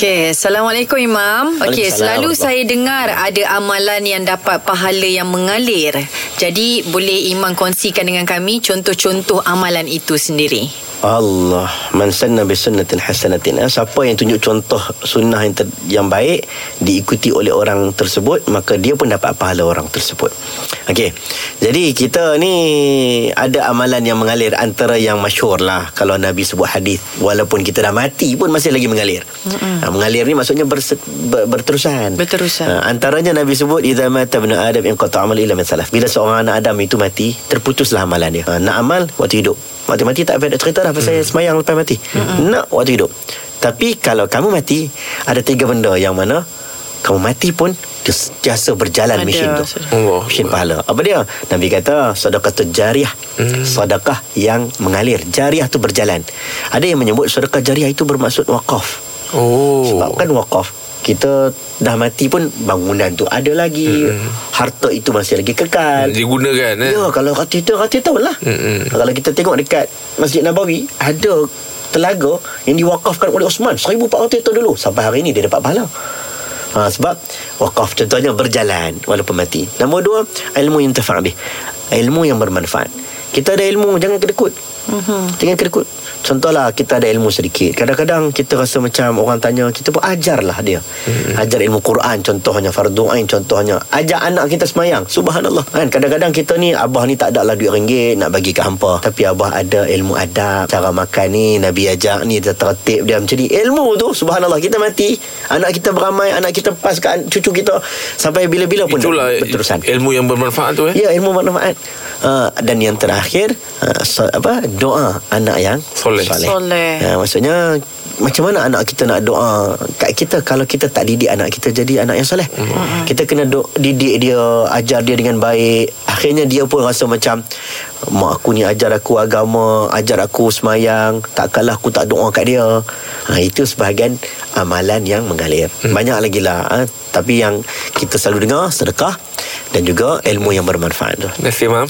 Okey, Assalamualaikum Imam. Okey, selalu saya dengar ada amalan yang dapat pahala yang mengalir. Jadi, boleh Imam kongsikan dengan kami contoh-contoh amalan itu sendiri. Allah Man sanna bi sunnatin hasanatin. Eh, Siapa yang tunjuk contoh Sunnah yang, ter, yang baik Diikuti oleh orang tersebut Maka dia pun dapat pahala orang tersebut. Okey Jadi kita ni Ada amalan yang mengalir Antara yang masyur lah Kalau Nabi sebut hadis Walaupun kita dah mati pun Masih lagi mengalir. Ha, Mengalir ni maksudnya berse, ber, Berterusan. Berterusan. Ha, Antaranya Nabi sebut Iza mata ibn Adam Inqata amal ila min salaf Bila seorang anak Adam itu mati Terputuslah amalan dia. Ha, Nak amal Waktu hidup Mati-mati tak ada cerita dah Pasal semayang lepas mati. Nak waktu hidup. Tapi kalau kamu mati Ada tiga benda. Yang mana Kamu mati pun Dia sentiasa berjalan Ada, mesin tu. Allah. Mesin pahala. Apa dia? Nabi kata Sedekah tu jariah Sedekah yang mengalir. Jariah tu berjalan. Ada yang menyebut Sedekah jariah itu bermaksud wakaf. Oh. sebab kan wakaf kita dah mati pun bangunan tu ada lagi mm-hmm. harta itu masih lagi kekal Digunakan eh. ya kalau kata itu kata tahu lah Mm-mm. kalau kita tengok dekat Masjid Nabawi ada telaga yang diwakafkan oleh Osman 1400 tahun dulu sampai hari ini dia dapat pahala Ha, sebab wakaf contohnya berjalan walaupun mati. Nombor dua, ilmu yang tafa'bih. Ilmu yang bermanfaat. Kita ada ilmu, jangan kedekut. Mhm. Jangan kedekut. Contohlah kita ada ilmu sedikit. Kadang-kadang kita rasa macam orang tanya, kita pun ajarlah dia. Hmm. Ajar ilmu Quran contohnya, fardu ain contohnya. Ajar anak kita semayang. Subhanallah. Kan kadang-kadang kita ni abah ni tak ada lah duit ringgit nak bagi ke hampa. Tapi abah ada ilmu adab, cara makan ni, Nabi ajak ni dia tertib dia macam ni. Ilmu tu subhanallah kita mati, anak kita beramai, anak kita pas ke cucu kita sampai bila-bila pun Itulah berterusan. ilmu yang bermanfaat tu eh. Ya ilmu manfaat. Uh, dan yang terakhir uh, so, apa doa anak yang Soleh. Soleh. Ya, maksudnya macam mana anak kita nak doa kat kita kalau kita tak didik anak kita jadi anak yang soleh. Mm-hmm. Kita kena do, didik dia, ajar dia dengan baik. Akhirnya dia pun rasa macam mak aku ni ajar aku agama, ajar aku semayang, takkanlah aku tak doa kat dia. Ha, itu sebahagian amalan yang mengalir. Mm. Banyak lagi lah. Ha, tapi yang kita selalu dengar sedekah dan juga ilmu yang bermanfaat. Terima kasih, Mam.